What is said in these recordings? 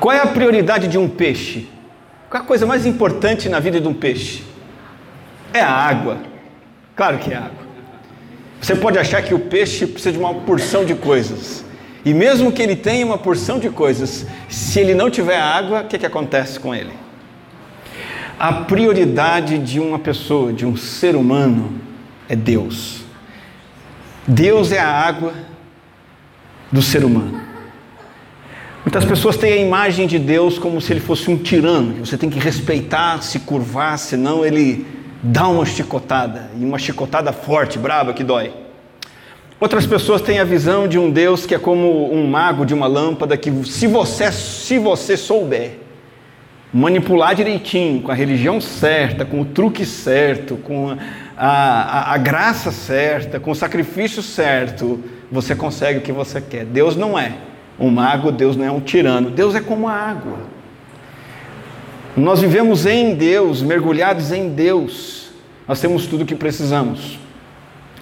Qual é a prioridade de um peixe? Qual é a coisa mais importante na vida de um peixe? É a água. Claro que é água. Você pode achar que o peixe precisa de uma porção de coisas. E mesmo que ele tenha uma porção de coisas, se ele não tiver água, o que, que acontece com ele? A prioridade de uma pessoa, de um ser humano, é Deus. Deus é a água do ser humano. Muitas pessoas têm a imagem de Deus como se ele fosse um tirano, que você tem que respeitar, se curvar, senão ele dá uma chicotada, e uma chicotada forte, brava, que dói. Outras pessoas têm a visão de um Deus que é como um mago de uma lâmpada, que se você, se você souber manipular direitinho, com a religião certa, com o truque certo, com a, a, a graça certa, com o sacrifício certo, você consegue o que você quer. Deus não é um mago, Deus não é um tirano, Deus é como a água. Nós vivemos em Deus, mergulhados em Deus, nós temos tudo o que precisamos.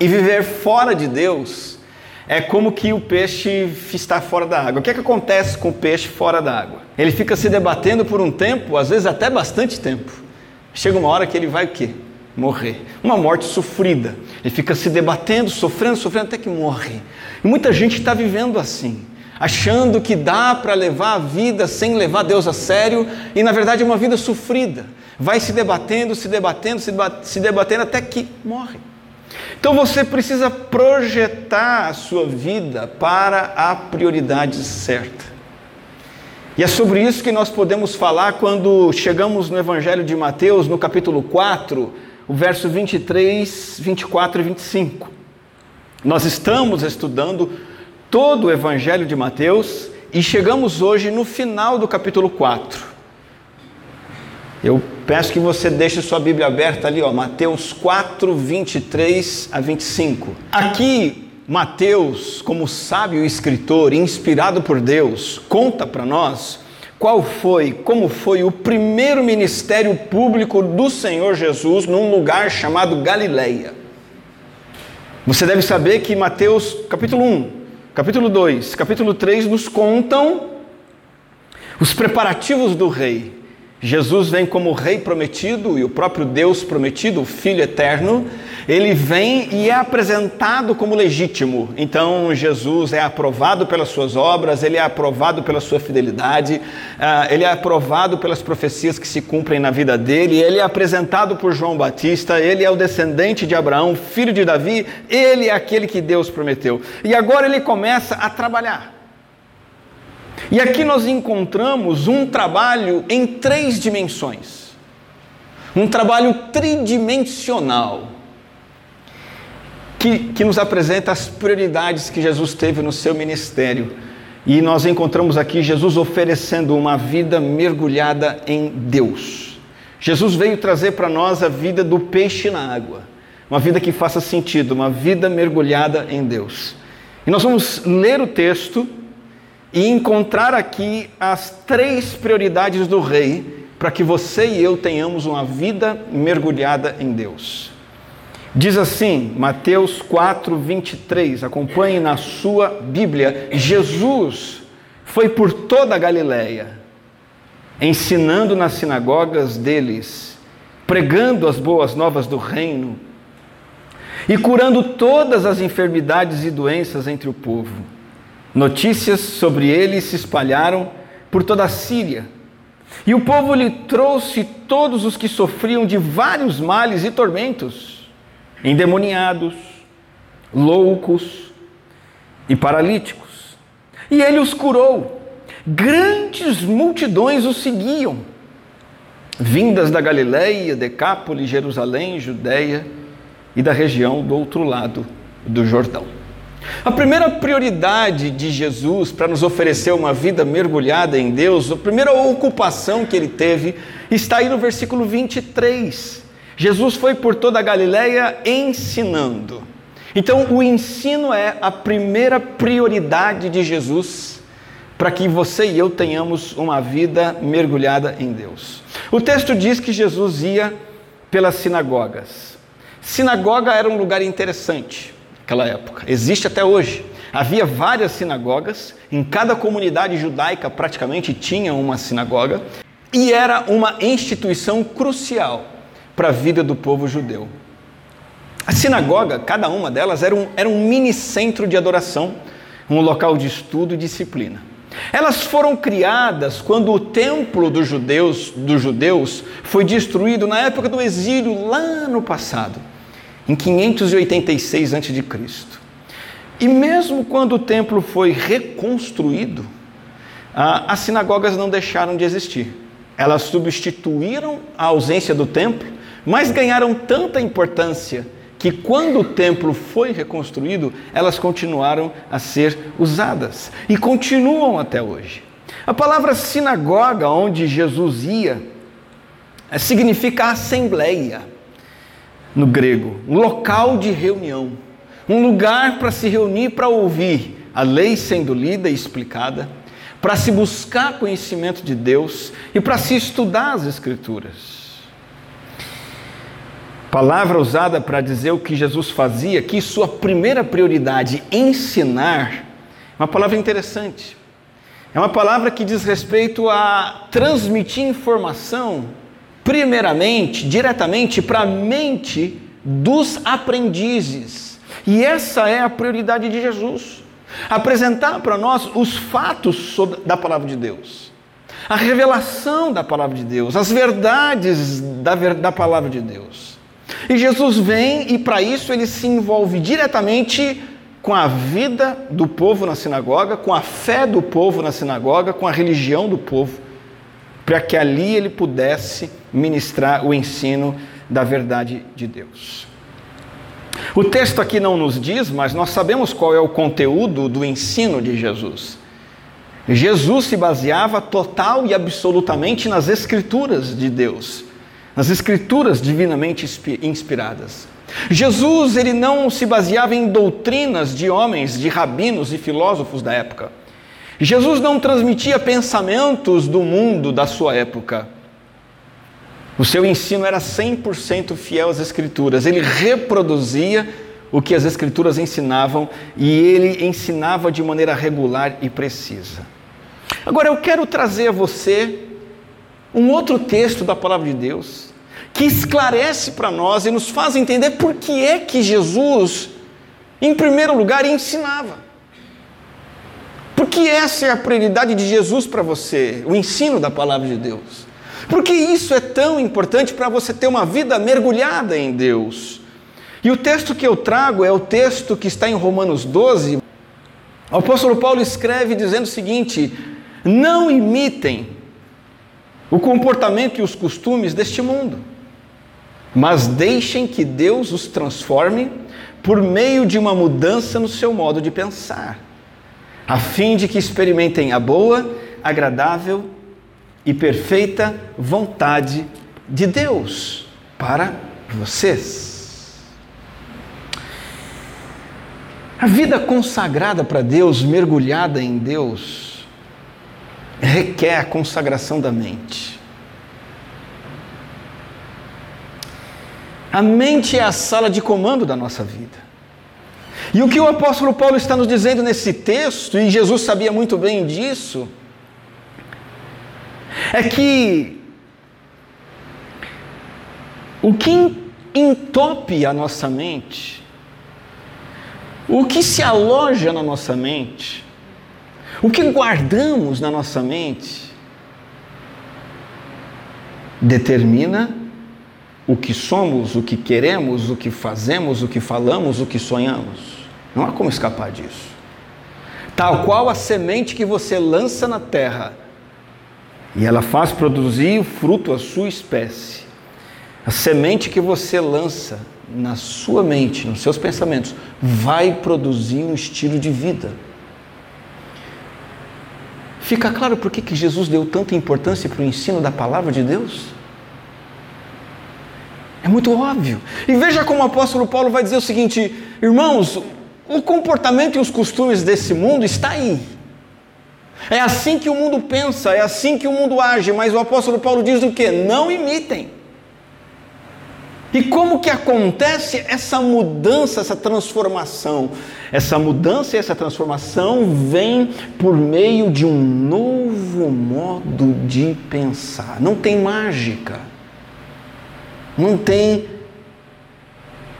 E viver fora de Deus é como que o peixe está fora da água. O que, é que acontece com o peixe fora da água? Ele fica se debatendo por um tempo, às vezes até bastante tempo. Chega uma hora que ele vai o quê? Morrer. Uma morte sofrida. Ele fica se debatendo, sofrendo, sofrendo até que morre. E muita gente está vivendo assim achando que dá para levar a vida sem levar Deus a sério, e na verdade é uma vida sofrida. Vai se debatendo, se debatendo, se debatendo até que morre. Então você precisa projetar a sua vida para a prioridade certa. E é sobre isso que nós podemos falar quando chegamos no Evangelho de Mateus, no capítulo 4, o verso 23, 24 e 25. Nós estamos estudando todo o Evangelho de Mateus e chegamos hoje no final do capítulo 4. Eu peço que você deixe sua Bíblia aberta ali, ó, Mateus 4, 23 a 25. Aqui, Mateus, como sábio escritor, inspirado por Deus, conta para nós qual foi, como foi o primeiro ministério público do Senhor Jesus num lugar chamado Galileia. Você deve saber que Mateus, capítulo 1, capítulo 2, capítulo 3 nos contam os preparativos do rei. Jesus vem como rei prometido e o próprio Deus prometido, o Filho eterno, ele vem e é apresentado como legítimo. Então Jesus é aprovado pelas suas obras, ele é aprovado pela sua fidelidade, ah, ele é aprovado pelas profecias que se cumprem na vida dele, ele é apresentado por João Batista, ele é o descendente de Abraão, filho de Davi, ele é aquele que Deus prometeu. E agora ele começa a trabalhar. E aqui nós encontramos um trabalho em três dimensões. Um trabalho tridimensional que, que nos apresenta as prioridades que Jesus teve no seu ministério. E nós encontramos aqui Jesus oferecendo uma vida mergulhada em Deus. Jesus veio trazer para nós a vida do peixe na água, uma vida que faça sentido, uma vida mergulhada em Deus. E nós vamos ler o texto e encontrar aqui as três prioridades do rei para que você e eu tenhamos uma vida mergulhada em Deus. Diz assim, Mateus 4, 23, acompanhe na sua Bíblia: Jesus foi por toda a Galiléia, ensinando nas sinagogas deles, pregando as boas novas do reino e curando todas as enfermidades e doenças entre o povo. Notícias sobre ele se espalharam por toda a Síria. E o povo lhe trouxe todos os que sofriam de vários males e tormentos endemoniados, loucos e paralíticos. E ele os curou. Grandes multidões o seguiam, vindas da Galiléia, Decápolis, Jerusalém, Judéia e da região do outro lado do Jordão. A primeira prioridade de Jesus para nos oferecer uma vida mergulhada em Deus, a primeira ocupação que ele teve, está aí no versículo 23. Jesus foi por toda a Galileia ensinando. Então, o ensino é a primeira prioridade de Jesus para que você e eu tenhamos uma vida mergulhada em Deus. O texto diz que Jesus ia pelas sinagogas. Sinagoga era um lugar interessante naquela época, existe até hoje. Havia várias sinagogas, em cada comunidade judaica praticamente tinha uma sinagoga, e era uma instituição crucial para a vida do povo judeu. A sinagoga, cada uma delas, era um, era um mini centro de adoração, um local de estudo e disciplina. Elas foram criadas quando o templo dos judeus, dos judeus foi destruído na época do exílio, lá no passado, em 586 a.C. E mesmo quando o templo foi reconstruído, as sinagogas não deixaram de existir. Elas substituíram a ausência do templo, mas ganharam tanta importância que quando o templo foi reconstruído, elas continuaram a ser usadas e continuam até hoje. A palavra sinagoga, onde Jesus ia, significa assembleia no grego, um local de reunião um lugar para se reunir para ouvir a lei sendo lida e explicada, para se buscar conhecimento de Deus e para se estudar as Escrituras. Palavra usada para dizer o que Jesus fazia, que sua primeira prioridade, ensinar, uma palavra interessante. É uma palavra que diz respeito a transmitir informação, primeiramente, diretamente para a mente dos aprendizes e essa é a prioridade de Jesus. Apresentar para nós os fatos sobre, da palavra de Deus, a revelação da palavra de Deus, as verdades da, da palavra de Deus. E Jesus vem e para isso ele se envolve diretamente com a vida do povo na sinagoga, com a fé do povo na sinagoga, com a religião do povo, para que ali ele pudesse ministrar o ensino da verdade de Deus. O texto aqui não nos diz, mas nós sabemos qual é o conteúdo do ensino de Jesus. Jesus se baseava total e absolutamente nas Escrituras de Deus, nas Escrituras divinamente inspiradas. Jesus ele não se baseava em doutrinas de homens, de rabinos e filósofos da época. Jesus não transmitia pensamentos do mundo da sua época. O seu ensino era 100% fiel às Escrituras. Ele reproduzia o que as Escrituras ensinavam e ele ensinava de maneira regular e precisa. Agora eu quero trazer a você um outro texto da palavra de Deus que esclarece para nós e nos faz entender por que é que Jesus, em primeiro lugar, ensinava. Porque essa é a prioridade de Jesus para você, o ensino da palavra de Deus. Por que isso é tão importante para você ter uma vida mergulhada em Deus? E o texto que eu trago é o texto que está em Romanos 12. O apóstolo Paulo escreve dizendo o seguinte: Não imitem o comportamento e os costumes deste mundo, mas deixem que Deus os transforme por meio de uma mudança no seu modo de pensar, a fim de que experimentem a boa, agradável e perfeita vontade de Deus para vocês. A vida consagrada para Deus, mergulhada em Deus, requer a consagração da mente. A mente é a sala de comando da nossa vida. E o que o apóstolo Paulo está nos dizendo nesse texto, e Jesus sabia muito bem disso, é que o que entope a nossa mente, o que se aloja na nossa mente, o que guardamos na nossa mente, determina o que somos, o que queremos, o que fazemos, o que falamos, o que sonhamos. Não há como escapar disso. Tal qual a semente que você lança na terra e ela faz produzir o fruto a sua espécie. A semente que você lança na sua mente, nos seus pensamentos, vai produzir um estilo de vida. Fica claro por que, que Jesus deu tanta importância para o ensino da palavra de Deus? É muito óbvio. E veja como o apóstolo Paulo vai dizer o seguinte: irmãos, o comportamento e os costumes desse mundo está aí. É assim que o mundo pensa, é assim que o mundo age, mas o apóstolo Paulo diz o que? Não imitem. E como que acontece essa mudança, essa transformação? Essa mudança e essa transformação vem por meio de um novo modo de pensar. Não tem mágica. Não tem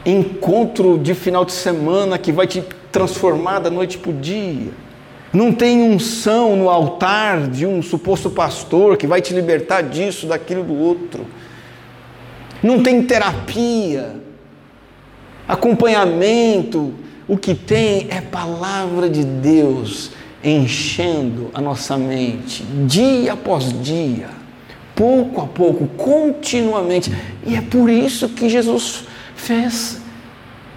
encontro de final de semana que vai te transformar da noite para o dia. Não tem unção no altar de um suposto pastor que vai te libertar disso, daquilo, do outro não tem terapia, acompanhamento. O que tem é palavra de Deus enchendo a nossa mente, dia após dia, pouco a pouco, continuamente. E é por isso que Jesus fez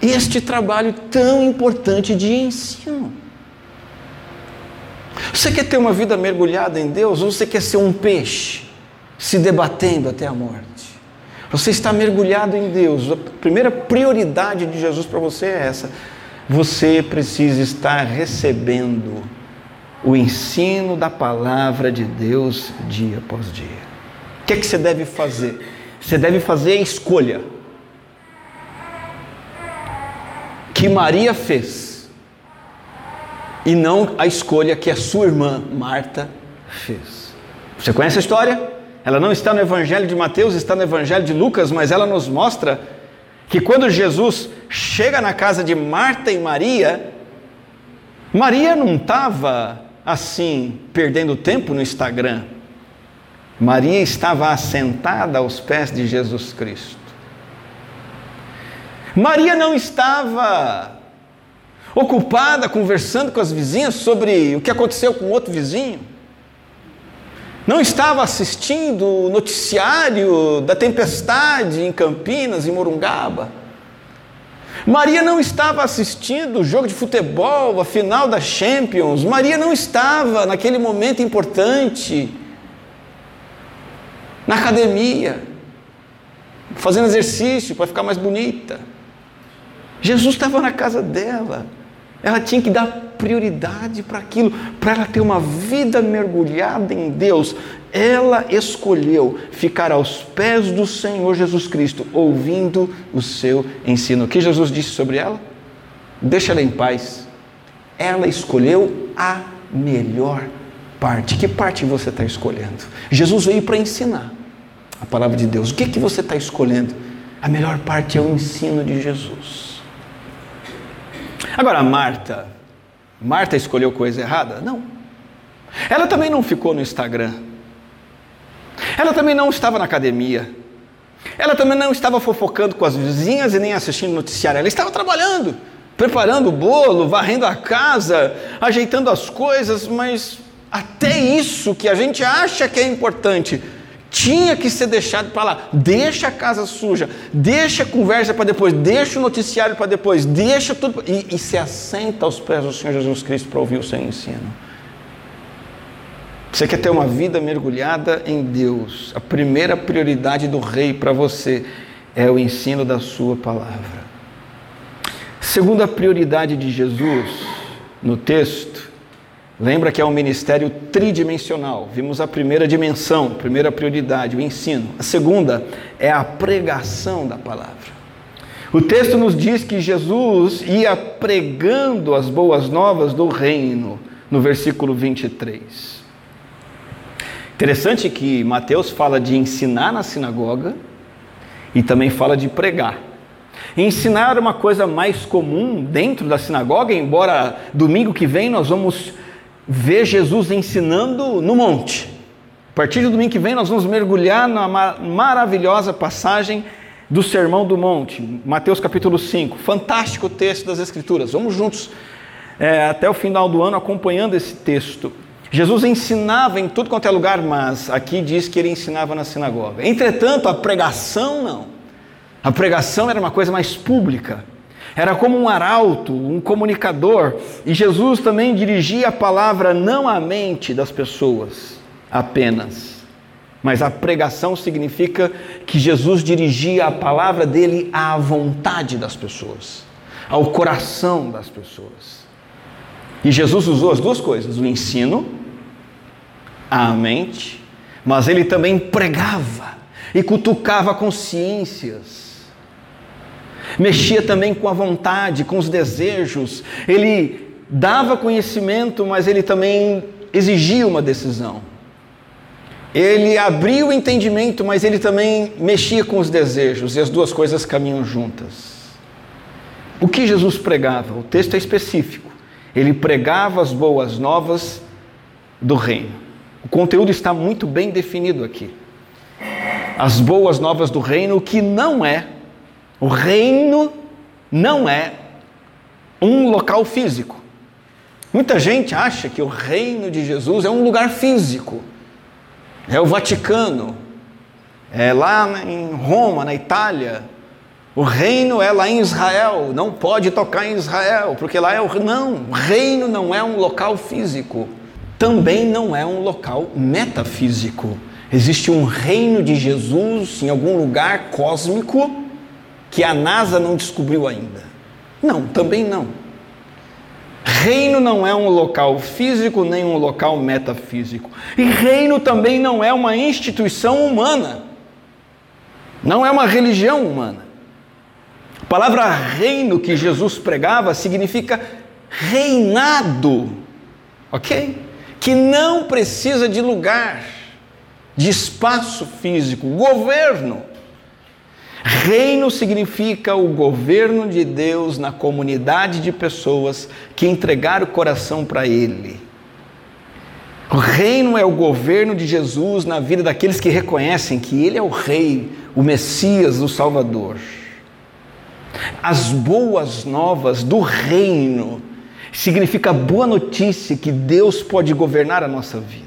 este trabalho tão importante de ensino. Você quer ter uma vida mergulhada em Deus ou você quer ser um peixe se debatendo até a morte? Você está mergulhado em Deus. A primeira prioridade de Jesus para você é essa. Você precisa estar recebendo o ensino da palavra de Deus dia após dia. O que é que você deve fazer? Você deve fazer a escolha que Maria fez e não a escolha que a sua irmã Marta fez. Você conhece a história? Ela não está no Evangelho de Mateus, está no Evangelho de Lucas, mas ela nos mostra que quando Jesus chega na casa de Marta e Maria, Maria não estava assim, perdendo tempo no Instagram. Maria estava assentada aos pés de Jesus Cristo. Maria não estava ocupada conversando com as vizinhas sobre o que aconteceu com outro vizinho não estava assistindo o noticiário da tempestade em Campinas, em Morungaba. Maria não estava assistindo o jogo de futebol, a final da Champions. Maria não estava naquele momento importante na academia, fazendo exercício para ficar mais bonita. Jesus estava na casa dela. Ela tinha que dar prioridade para aquilo, para ela ter uma vida mergulhada em Deus. Ela escolheu ficar aos pés do Senhor Jesus Cristo, ouvindo o seu ensino. O que Jesus disse sobre ela? Deixa ela em paz. Ela escolheu a melhor parte. Que parte você está escolhendo? Jesus veio para ensinar a palavra de Deus. O que, que você está escolhendo? A melhor parte é o ensino de Jesus. Agora, Marta, Marta escolheu coisa errada? Não. Ela também não ficou no Instagram. Ela também não estava na academia. Ela também não estava fofocando com as vizinhas e nem assistindo noticiário. Ela estava trabalhando, preparando o bolo, varrendo a casa, ajeitando as coisas, mas até isso que a gente acha que é importante, tinha que ser deixado para lá. Deixa a casa suja, deixa a conversa para depois, deixa o noticiário para depois, deixa tudo e, e se assenta aos pés do Senhor Jesus Cristo para ouvir o seu ensino. Você quer ter uma vida mergulhada em Deus? A primeira prioridade do rei para você é o ensino da sua palavra. Segunda prioridade de Jesus no texto Lembra que é um ministério tridimensional. Vimos a primeira dimensão, primeira prioridade, o ensino. A segunda é a pregação da palavra. O texto nos diz que Jesus ia pregando as boas novas do reino, no versículo 23. Interessante que Mateus fala de ensinar na sinagoga e também fala de pregar. Ensinar era uma coisa mais comum dentro da sinagoga, embora domingo que vem nós vamos ver Jesus ensinando no monte. A partir do domingo que vem, nós vamos mergulhar na maravilhosa passagem do Sermão do Monte, Mateus capítulo 5. Fantástico texto das Escrituras. Vamos juntos é, até o final do ano acompanhando esse texto. Jesus ensinava em tudo quanto é lugar, mas aqui diz que ele ensinava na sinagoga. Entretanto, a pregação não. A pregação era uma coisa mais pública. Era como um arauto, um comunicador, e Jesus também dirigia a palavra não à mente das pessoas apenas, mas a pregação significa que Jesus dirigia a palavra dele à vontade das pessoas, ao coração das pessoas. E Jesus usou as duas coisas, o ensino, à mente, mas ele também pregava e cutucava consciências mexia também com a vontade, com os desejos. Ele dava conhecimento, mas ele também exigia uma decisão. Ele abria o entendimento, mas ele também mexia com os desejos, e as duas coisas caminham juntas. O que Jesus pregava? O texto é específico. Ele pregava as boas novas do reino. O conteúdo está muito bem definido aqui. As boas novas do reino, que não é, o reino não é um local físico. Muita gente acha que o reino de Jesus é um lugar físico, é o Vaticano, é lá em Roma, na Itália. O reino é lá em Israel, não pode tocar em Israel, porque lá é o. Não, o reino não é um local físico, também não é um local metafísico. Existe um reino de Jesus em algum lugar cósmico que a NASA não descobriu ainda. Não, também não. Reino não é um local físico nem um local metafísico. E reino também não é uma instituição humana. Não é uma religião humana. A palavra reino que Jesus pregava significa reinado, ok? Que não precisa de lugar, de espaço físico, governo. Reino significa o governo de Deus na comunidade de pessoas que entregaram o coração para Ele. O reino é o governo de Jesus na vida daqueles que reconhecem que Ele é o Rei, o Messias, o Salvador. As boas novas do reino significa boa notícia que Deus pode governar a nossa vida.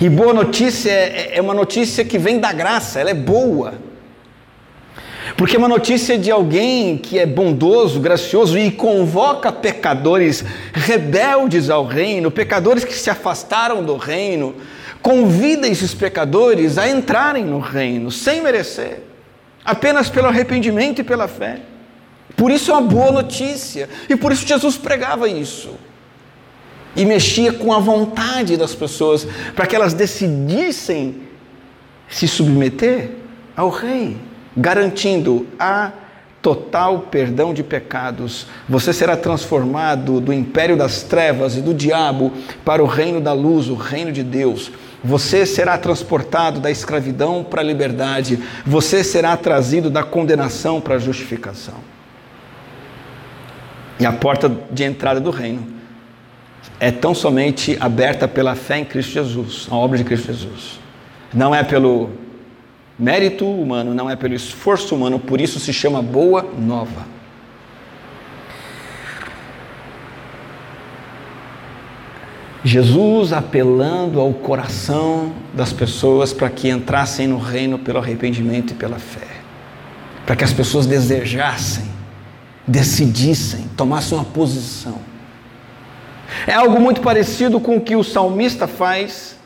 E boa notícia é, é uma notícia que vem da graça, ela é boa. Porque uma notícia de alguém que é bondoso, gracioso e convoca pecadores rebeldes ao reino, pecadores que se afastaram do reino, convida esses pecadores a entrarem no reino sem merecer, apenas pelo arrependimento e pela fé. Por isso é uma boa notícia, e por isso Jesus pregava isso. E mexia com a vontade das pessoas, para que elas decidissem se submeter ao rei garantindo a total perdão de pecados. Você será transformado do império das trevas e do diabo para o reino da luz, o reino de Deus. Você será transportado da escravidão para a liberdade. Você será trazido da condenação para a justificação. E a porta de entrada do reino é tão somente aberta pela fé em Cristo Jesus, a obra de Cristo Jesus. Não é pelo Mérito humano não é pelo esforço humano, por isso se chama boa nova. Jesus apelando ao coração das pessoas para que entrassem no reino pelo arrependimento e pela fé, para que as pessoas desejassem, decidissem, tomassem uma posição. É algo muito parecido com o que o salmista faz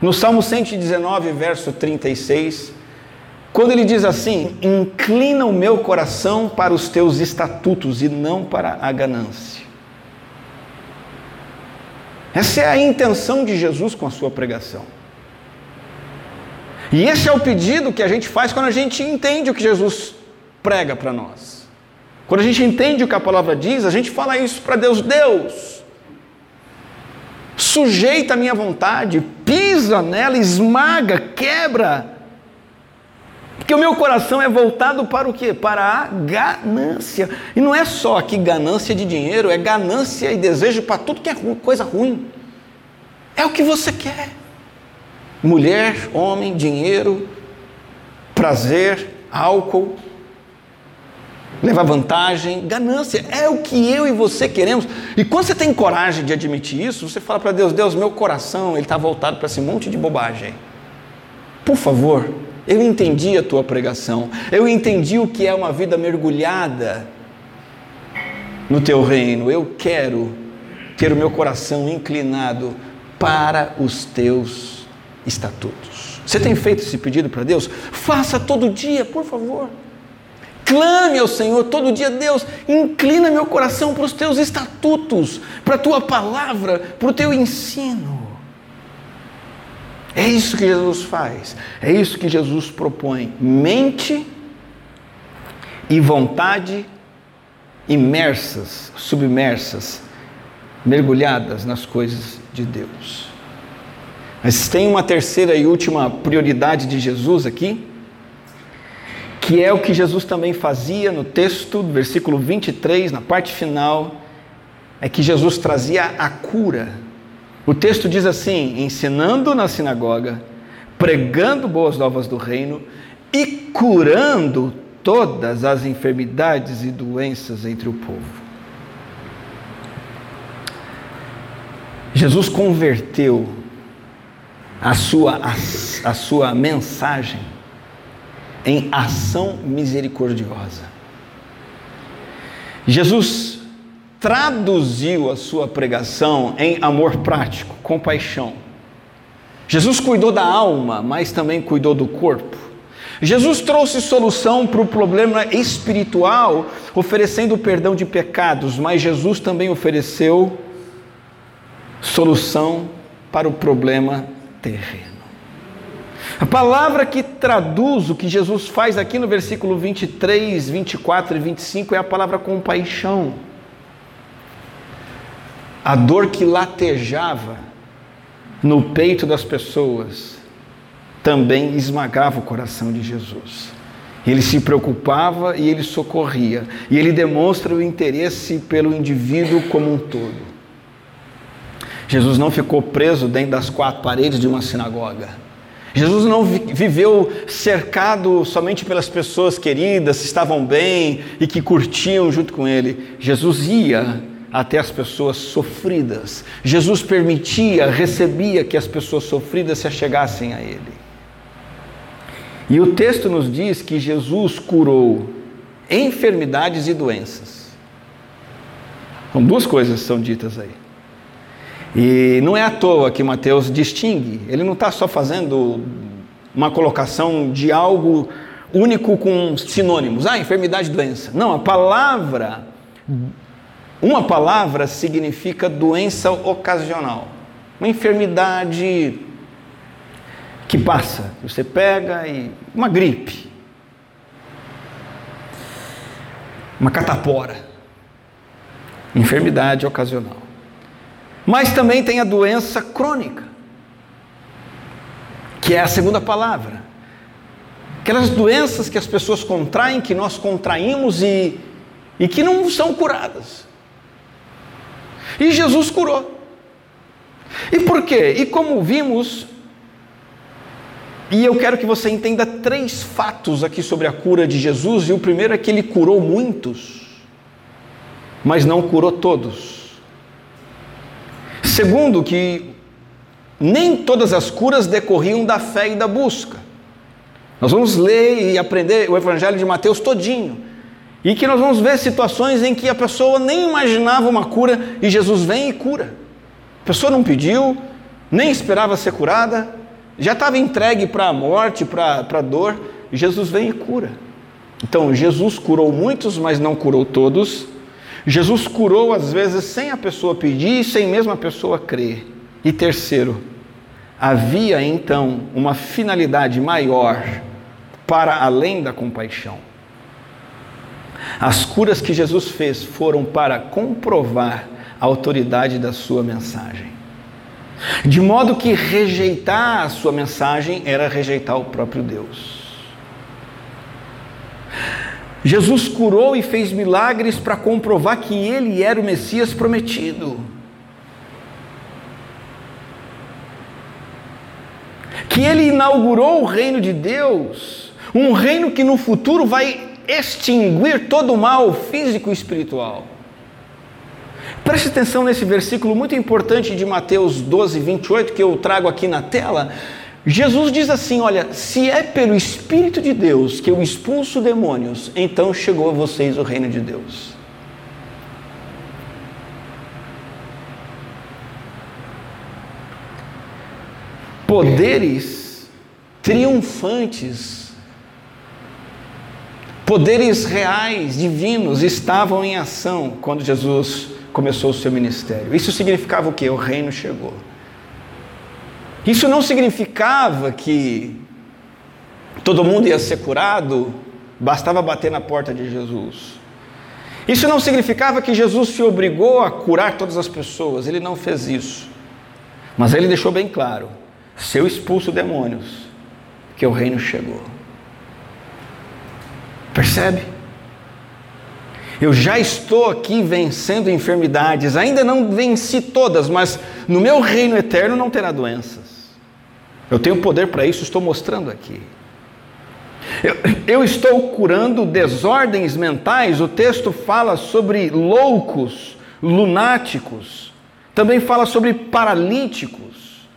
no Salmo 119, verso 36, quando ele diz assim: Inclina o meu coração para os teus estatutos e não para a ganância. Essa é a intenção de Jesus com a sua pregação. E esse é o pedido que a gente faz quando a gente entende o que Jesus prega para nós. Quando a gente entende o que a palavra diz, a gente fala isso para Deus: Deus, sujeita a minha vontade, pisa nela, esmaga, quebra. Porque o meu coração é voltado para o quê? Para a ganância. E não é só aqui ganância de dinheiro, é ganância e desejo para tudo que é coisa ruim. É o que você quer. Mulher, homem, dinheiro, prazer, álcool, levar vantagem, ganância. É o que eu e você queremos. E quando você tem coragem de admitir isso, você fala para Deus: Deus, meu coração ele está voltado para esse monte de bobagem. Por favor, eu entendi a tua pregação. Eu entendi o que é uma vida mergulhada no teu reino. Eu quero ter o meu coração inclinado para os teus estatutos. Você tem feito esse pedido para Deus? Faça todo dia, por favor. Clame ao Senhor todo dia, Deus, inclina meu coração para os teus estatutos, para a tua palavra, para o teu ensino. É isso que Jesus faz, é isso que Jesus propõe. Mente e vontade imersas, submersas, mergulhadas nas coisas de Deus. Mas tem uma terceira e última prioridade de Jesus aqui, que é o que Jesus também fazia no texto, do versículo 23, na parte final, é que Jesus trazia a cura. O texto diz assim: ensinando na sinagoga, pregando boas novas do reino e curando todas as enfermidades e doenças entre o povo. Jesus converteu a sua, a, a sua mensagem em ação misericordiosa. Jesus traduziu a sua pregação em amor prático, compaixão. Jesus cuidou da alma, mas também cuidou do corpo. Jesus trouxe solução para o problema espiritual, oferecendo perdão de pecados, mas Jesus também ofereceu solução para o problema terreno. A palavra que traduz o que Jesus faz aqui no versículo 23, 24 e 25 é a palavra compaixão. A dor que latejava no peito das pessoas também esmagava o coração de Jesus. Ele se preocupava e ele socorria, e ele demonstra o interesse pelo indivíduo como um todo. Jesus não ficou preso dentro das quatro paredes de uma sinagoga. Jesus não viveu cercado somente pelas pessoas queridas, que estavam bem e que curtiam junto com ele. Jesus ia até as pessoas sofridas. Jesus permitia, recebia que as pessoas sofridas se achegassem a ele. E o texto nos diz que Jesus curou enfermidades e doenças. São duas coisas são ditas aí. E não é à toa que Mateus distingue, ele não está só fazendo uma colocação de algo único com sinônimos, ah, enfermidade doença. Não, a palavra, uma palavra significa doença ocasional, uma enfermidade que passa. Você pega e. Uma gripe. Uma catapora. Enfermidade ocasional. Mas também tem a doença crônica, que é a segunda palavra. Aquelas doenças que as pessoas contraem, que nós contraímos e, e que não são curadas. E Jesus curou. E por quê? E como vimos, e eu quero que você entenda três fatos aqui sobre a cura de Jesus, e o primeiro é que ele curou muitos, mas não curou todos. Segundo, que nem todas as curas decorriam da fé e da busca. Nós vamos ler e aprender o Evangelho de Mateus todinho. E que nós vamos ver situações em que a pessoa nem imaginava uma cura e Jesus vem e cura. A pessoa não pediu, nem esperava ser curada, já estava entregue para a morte, para a dor, Jesus vem e cura. Então, Jesus curou muitos, mas não curou todos. Jesus curou às vezes sem a pessoa pedir e sem mesmo a pessoa crer. E terceiro, havia então uma finalidade maior para além da compaixão. As curas que Jesus fez foram para comprovar a autoridade da sua mensagem. De modo que rejeitar a sua mensagem era rejeitar o próprio Deus. Jesus curou e fez milagres para comprovar que ele era o Messias prometido. Que ele inaugurou o reino de Deus, um reino que no futuro vai extinguir todo o mal físico e espiritual. Preste atenção nesse versículo muito importante de Mateus 12, 28, que eu trago aqui na tela. Jesus diz assim: Olha, se é pelo Espírito de Deus que eu expulso demônios, então chegou a vocês o reino de Deus. Poderes triunfantes, poderes reais, divinos, estavam em ação quando Jesus começou o seu ministério. Isso significava o quê? O reino chegou. Isso não significava que todo mundo ia ser curado bastava bater na porta de Jesus. Isso não significava que Jesus se obrigou a curar todas as pessoas, ele não fez isso. Mas ele deixou bem claro: se eu expulso demônios, que o reino chegou. Percebe? Eu já estou aqui vencendo enfermidades, ainda não venci todas, mas no meu reino eterno não terá doenças. Eu tenho poder para isso, estou mostrando aqui. Eu, eu, estou curando desordens mentais, o texto fala sobre loucos, lunáticos, também fala sobre paralíticos.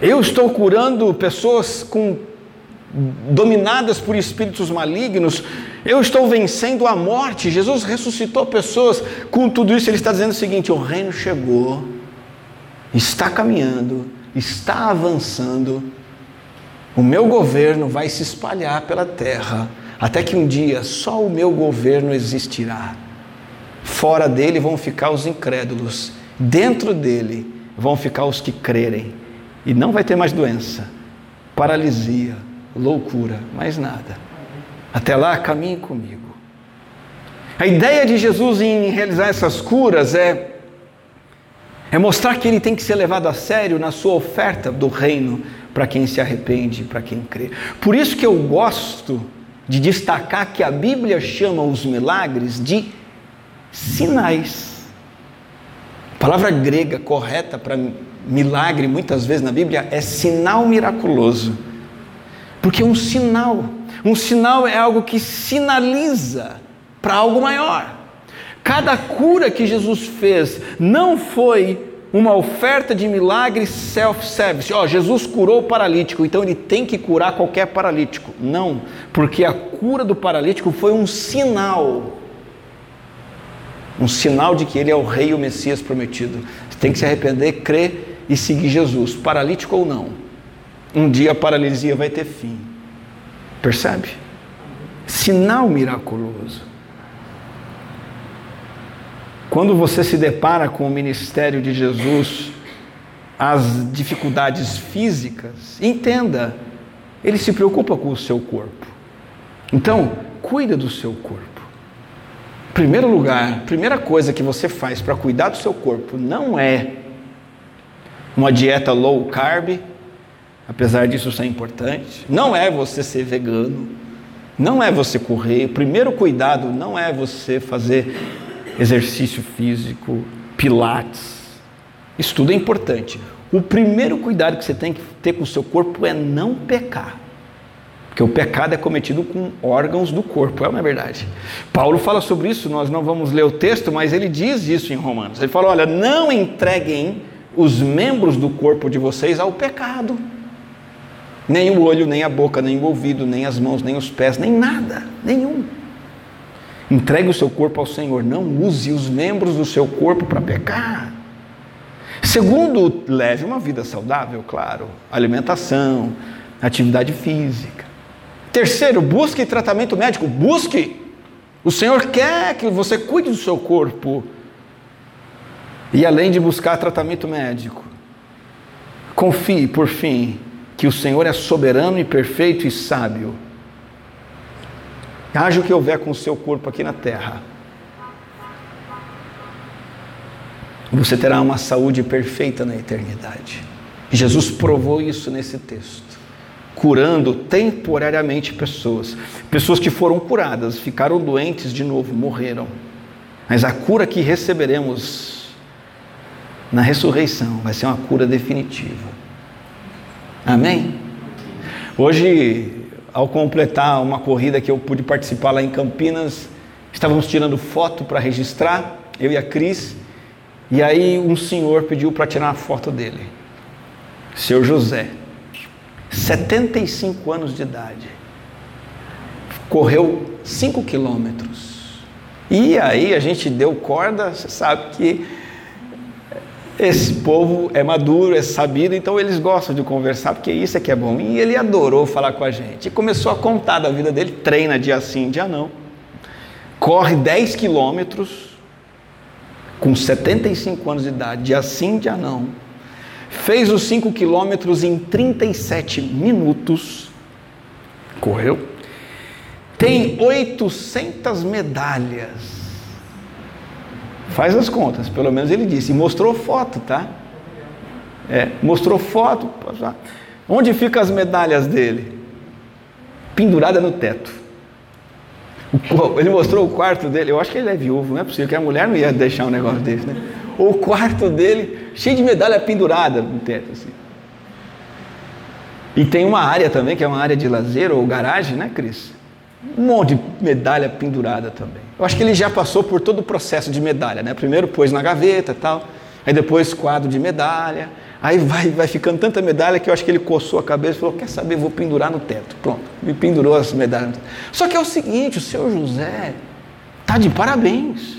Eu estou curando pessoas com dominadas por espíritos malignos, eu estou vencendo a morte. Jesus ressuscitou pessoas. Com tudo isso, ele está dizendo o seguinte: o reino chegou, está caminhando, está avançando. O meu governo vai se espalhar pela terra, até que um dia só o meu governo existirá. Fora dele vão ficar os incrédulos, dentro dele vão ficar os que crerem, e não vai ter mais doença, paralisia, loucura, mais nada. Até lá, caminhe comigo. A ideia de Jesus em realizar essas curas é é mostrar que ele tem que ser levado a sério na sua oferta do reino para quem se arrepende, para quem crê. Por isso que eu gosto de destacar que a Bíblia chama os milagres de sinais. A palavra grega correta para milagre, muitas vezes na Bíblia, é sinal miraculoso. Porque um sinal, um sinal é algo que sinaliza para algo maior. Cada cura que Jesus fez não foi uma oferta de milagre self-service. Ó, oh, Jesus curou o paralítico, então ele tem que curar qualquer paralítico. Não, porque a cura do paralítico foi um sinal. Um sinal de que ele é o rei o Messias prometido. Você tem que se arrepender, crer e seguir Jesus, paralítico ou não um dia a paralisia vai ter fim. Percebe? Sinal miraculoso. Quando você se depara com o ministério de Jesus, as dificuldades físicas, entenda, ele se preocupa com o seu corpo. Então, cuida do seu corpo. Primeiro lugar, primeira coisa que você faz para cuidar do seu corpo não é uma dieta low carb, apesar disso ser importante, não é você ser vegano, não é você correr. O primeiro cuidado não é você fazer exercício físico, pilates. Isso tudo é importante. O primeiro cuidado que você tem que ter com o seu corpo é não pecar. Porque o pecado é cometido com órgãos do corpo, é uma verdade. Paulo fala sobre isso, nós não vamos ler o texto, mas ele diz isso em Romanos. Ele fala: olha, não entreguem os membros do corpo de vocês ao pecado. Nem o olho, nem a boca, nem o ouvido, nem as mãos, nem os pés, nem nada, nenhum. Entregue o seu corpo ao Senhor, não use os membros do seu corpo para pecar. Segundo, leve uma vida saudável, claro, alimentação, atividade física. Terceiro, busque tratamento médico, busque. O Senhor quer que você cuide do seu corpo. E além de buscar tratamento médico, confie, por fim, que o Senhor é soberano e perfeito e sábio. Haja o que houver com o seu corpo aqui na terra. Você terá uma saúde perfeita na eternidade. Jesus provou isso nesse texto, curando temporariamente pessoas. Pessoas que foram curadas, ficaram doentes de novo, morreram. Mas a cura que receberemos na ressurreição vai ser uma cura definitiva. Amém? Hoje, ao completar uma corrida que eu pude participar lá em Campinas, estávamos tirando foto para registrar, eu e a Cris, e aí um senhor pediu para tirar uma foto dele. Seu José, 75 anos de idade, correu 5 quilômetros. E aí a gente deu corda, você sabe que esse povo é maduro, é sabido, então eles gostam de conversar, porque isso é que é bom. E ele adorou falar com a gente. E começou a contar da vida dele, treina dia sim, dia não. Corre 10 quilômetros com 75 anos de idade, dia sim, dia não. Fez os 5 quilômetros em 37 minutos. Correu. Tem 800 medalhas. Faz as contas, pelo menos ele disse. E mostrou foto, tá? É, mostrou foto. Onde ficam as medalhas dele? Pendurada no teto. Ele mostrou o quarto dele. Eu acho que ele é viúvo, não é possível que a mulher não ia deixar um negócio desse, né? O quarto dele cheio de medalha pendurada no teto, assim. E tem uma área também, que é uma área de lazer ou garagem, né, Cris? Um monte de medalha pendurada também. Eu acho que ele já passou por todo o processo de medalha, né? Primeiro pôs na gaveta e tal, aí depois quadro de medalha, aí vai, vai ficando tanta medalha que eu acho que ele coçou a cabeça e falou: Quer saber, vou pendurar no teto. Pronto, me pendurou as medalhas. Só que é o seguinte: o seu José está de parabéns.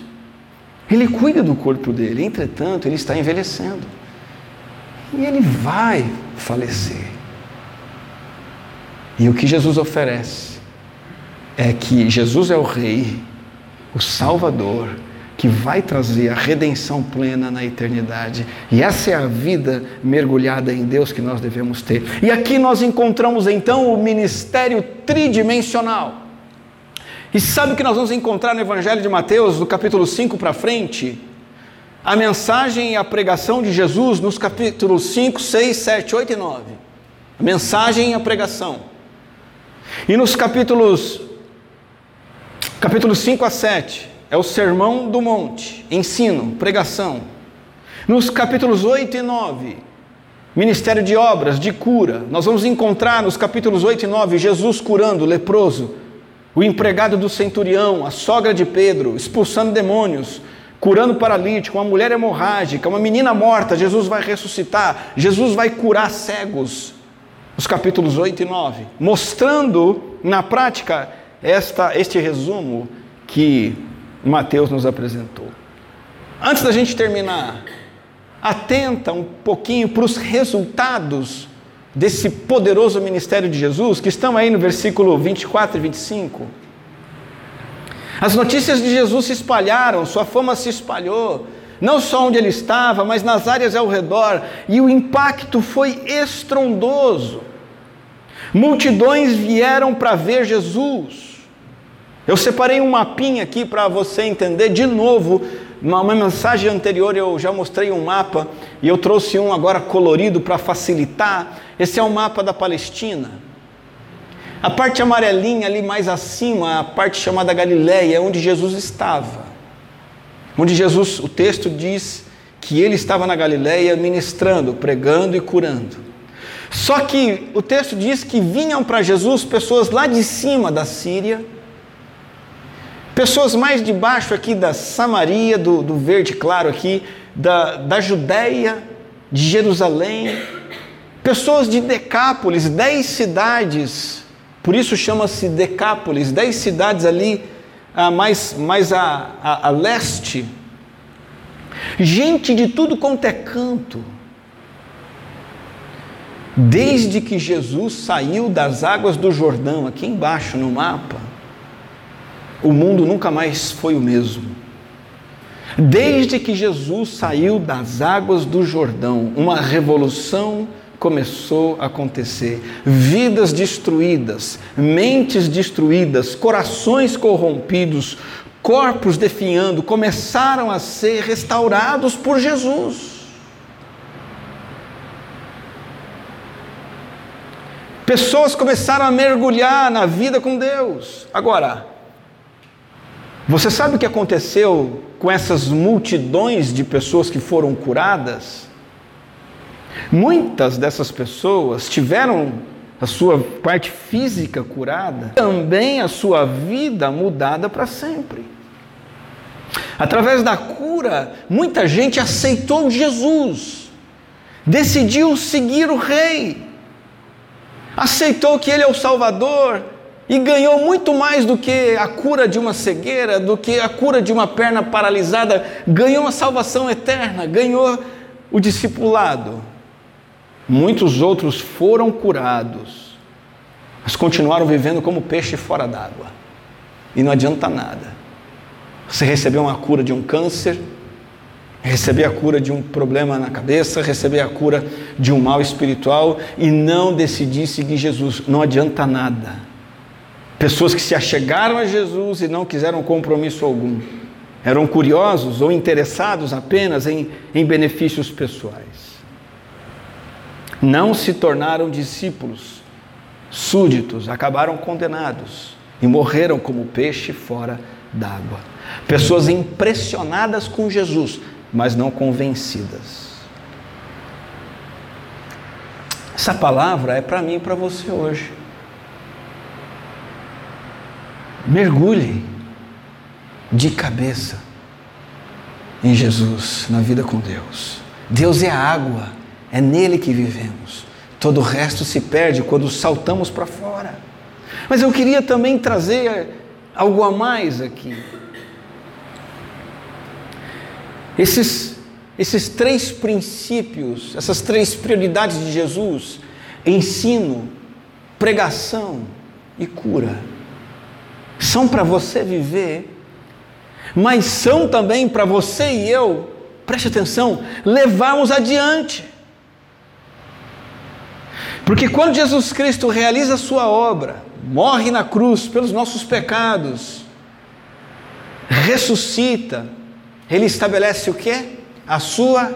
Ele cuida do corpo dele, entretanto, ele está envelhecendo. E ele vai falecer. E o que Jesus oferece é que Jesus é o Rei, o Salvador, que vai trazer a redenção plena na eternidade. E essa é a vida mergulhada em Deus que nós devemos ter. E aqui nós encontramos então o ministério tridimensional. E sabe o que nós vamos encontrar no Evangelho de Mateus, do capítulo 5 para frente? A mensagem e a pregação de Jesus nos capítulos 5, 6, 7, 8 e 9. A mensagem e a pregação. E nos capítulos capítulos 5 a 7 é o sermão do monte, ensino, pregação. Nos capítulos 8 e 9, ministério de obras, de cura. Nós vamos encontrar nos capítulos 8 e 9 Jesus curando o leproso, o empregado do centurião, a sogra de Pedro, expulsando demônios, curando paralítico, uma mulher hemorrágica, uma menina morta, Jesus vai ressuscitar, Jesus vai curar cegos, os capítulos 8 e 9, mostrando na prática esta, este resumo que Mateus nos apresentou. Antes da gente terminar, atenta um pouquinho para os resultados desse poderoso ministério de Jesus, que estão aí no versículo 24 e 25. As notícias de Jesus se espalharam, sua fama se espalhou, não só onde ele estava, mas nas áreas ao redor, e o impacto foi estrondoso. Multidões vieram para ver Jesus. Eu separei um mapinha aqui para você entender de novo. Uma, mensagem anterior eu já mostrei um mapa e eu trouxe um agora colorido para facilitar. Esse é o mapa da Palestina. A parte amarelinha ali mais acima, a parte chamada Galileia, é onde Jesus estava. Onde Jesus, o texto diz que ele estava na Galileia ministrando, pregando e curando. Só que o texto diz que vinham para Jesus pessoas lá de cima da Síria, pessoas mais de baixo aqui da Samaria, do, do verde claro aqui, da, da Judéia, de Jerusalém, pessoas de Decápolis, dez cidades, por isso chama-se Decápolis, dez cidades ali ah, mais, mais a, a, a leste, gente de tudo quanto é canto, Desde que Jesus saiu das águas do Jordão, aqui embaixo no mapa, o mundo nunca mais foi o mesmo. Desde que Jesus saiu das águas do Jordão, uma revolução começou a acontecer. Vidas destruídas, mentes destruídas, corações corrompidos, corpos definhando, começaram a ser restaurados por Jesus. Pessoas começaram a mergulhar na vida com Deus. Agora, você sabe o que aconteceu com essas multidões de pessoas que foram curadas? Muitas dessas pessoas tiveram a sua parte física curada, também a sua vida mudada para sempre. Através da cura, muita gente aceitou Jesus, decidiu seguir o Rei aceitou que Ele é o Salvador e ganhou muito mais do que a cura de uma cegueira, do que a cura de uma perna paralisada, ganhou a salvação eterna, ganhou o discipulado. Muitos outros foram curados, mas continuaram vivendo como peixe fora d'água. E não adianta nada. Você recebeu uma cura de um câncer, receber a cura de um problema na cabeça, receber a cura de um mal espiritual e não decidir seguir Jesus. Não adianta nada. Pessoas que se achegaram a Jesus e não quiseram compromisso algum. Eram curiosos ou interessados apenas em, em benefícios pessoais. Não se tornaram discípulos, súditos, acabaram condenados e morreram como peixe fora d'água. Pessoas impressionadas com Jesus, mas não convencidas. Essa palavra é para mim e para você hoje. Mergulhe de cabeça em Jesus, na vida com Deus. Deus é a água, é nele que vivemos. Todo o resto se perde quando saltamos para fora. Mas eu queria também trazer algo a mais aqui. Esses, esses três princípios, essas três prioridades de Jesus: ensino, pregação e cura são para você viver, mas são também para você e eu, preste atenção, levarmos adiante. Porque quando Jesus Cristo realiza a sua obra, morre na cruz pelos nossos pecados, ressuscita, ele estabelece o que? A sua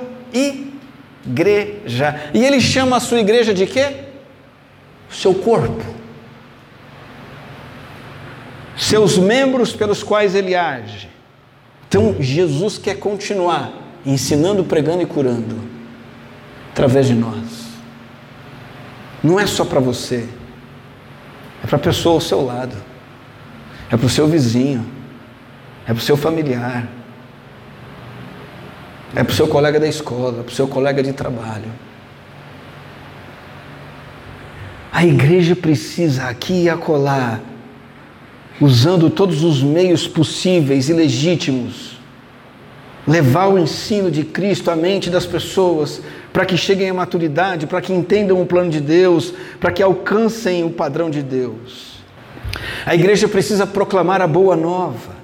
igreja. E ele chama a sua igreja de quê? Seu corpo seus membros pelos quais ele age. Então, Jesus quer continuar ensinando, pregando e curando através de nós. Não é só para você, é para a pessoa ao seu lado, é para o seu vizinho, é para o seu familiar, é para o seu colega da escola, para o seu colega de trabalho. A igreja precisa aqui e acolá usando todos os meios possíveis e legítimos, levar o ensino de Cristo à mente das pessoas, para que cheguem à maturidade, para que entendam o plano de Deus, para que alcancem o padrão de Deus. A igreja precisa proclamar a boa nova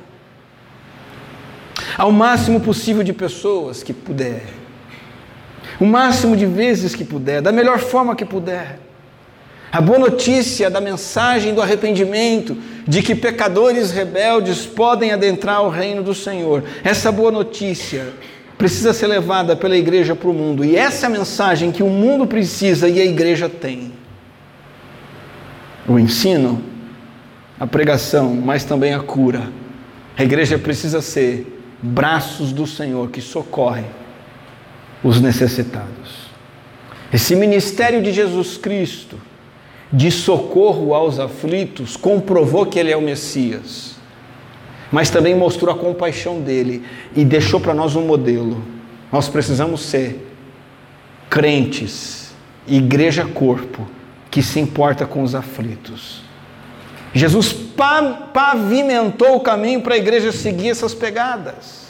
ao máximo possível de pessoas que puder, o máximo de vezes que puder, da melhor forma que puder. A boa notícia da mensagem do arrependimento, de que pecadores rebeldes podem adentrar o reino do Senhor. Essa boa notícia precisa ser levada pela igreja para o mundo. E essa é a mensagem que o mundo precisa e a igreja tem. O ensino, a pregação, mas também a cura. A igreja precisa ser braços do Senhor que socorrem os necessitados. Esse ministério de Jesus Cristo de socorro aos aflitos, comprovou que ele é o Messias, mas também mostrou a compaixão dele e deixou para nós um modelo. Nós precisamos ser crentes, igreja corpo, que se importa com os aflitos. Jesus pavimentou o caminho para a igreja seguir essas pegadas.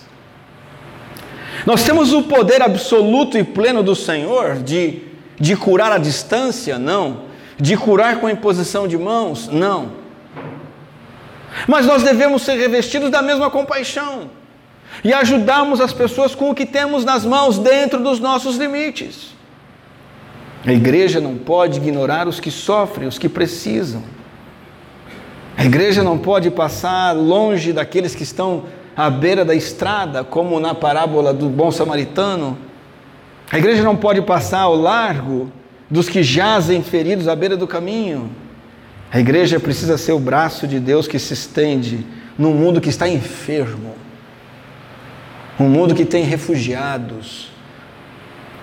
Nós temos o poder absoluto e pleno do Senhor de, de curar a distância? Não de curar com a imposição de mãos? Não. Mas nós devemos ser revestidos da mesma compaixão e ajudarmos as pessoas com o que temos nas mãos dentro dos nossos limites. A igreja não pode ignorar os que sofrem, os que precisam. A igreja não pode passar longe daqueles que estão à beira da estrada, como na parábola do bom samaritano. A igreja não pode passar ao largo dos que jazem feridos à beira do caminho. A igreja precisa ser o braço de Deus que se estende num mundo que está enfermo, um mundo que tem refugiados,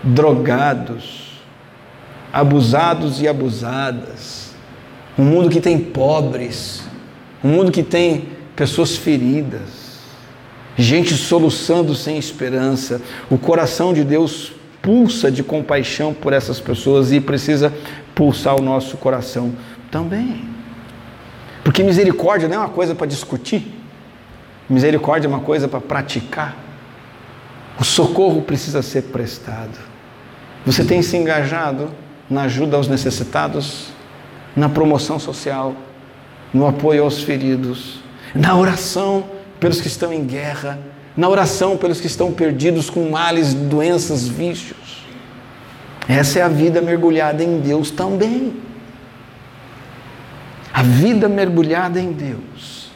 drogados, abusados e abusadas, um mundo que tem pobres, um mundo que tem pessoas feridas, gente soluçando sem esperança. O coração de Deus pulsa de compaixão por essas pessoas e precisa pulsar o nosso coração também. Porque misericórdia não é uma coisa para discutir, misericórdia é uma coisa para praticar. O socorro precisa ser prestado. Você tem se engajado na ajuda aos necessitados, na promoção social, no apoio aos feridos, na oração pelos que estão em guerra, na oração pelos que estão perdidos com males, doenças, vícios. Essa é a vida mergulhada em Deus também. A vida mergulhada em Deus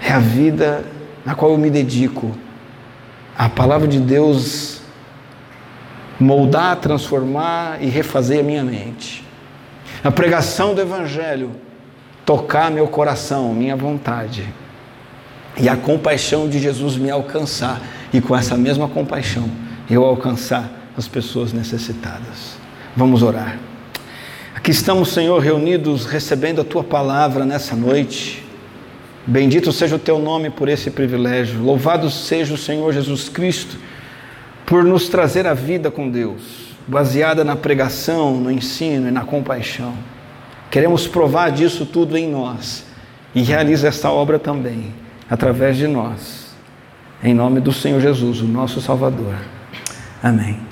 é a vida na qual eu me dedico. A palavra de Deus moldar, transformar e refazer a minha mente. A pregação do Evangelho tocar meu coração, minha vontade. E a compaixão de Jesus me alcançar. E com essa mesma compaixão, eu alcançar as pessoas necessitadas. Vamos orar. Aqui estamos, Senhor, reunidos recebendo a tua palavra nessa noite. Bendito seja o teu nome por esse privilégio. Louvado seja o Senhor Jesus Cristo por nos trazer a vida com Deus, baseada na pregação, no ensino e na compaixão. Queremos provar disso tudo em nós e realiza esta obra também através de nós. Em nome do Senhor Jesus, o nosso Salvador. Amém.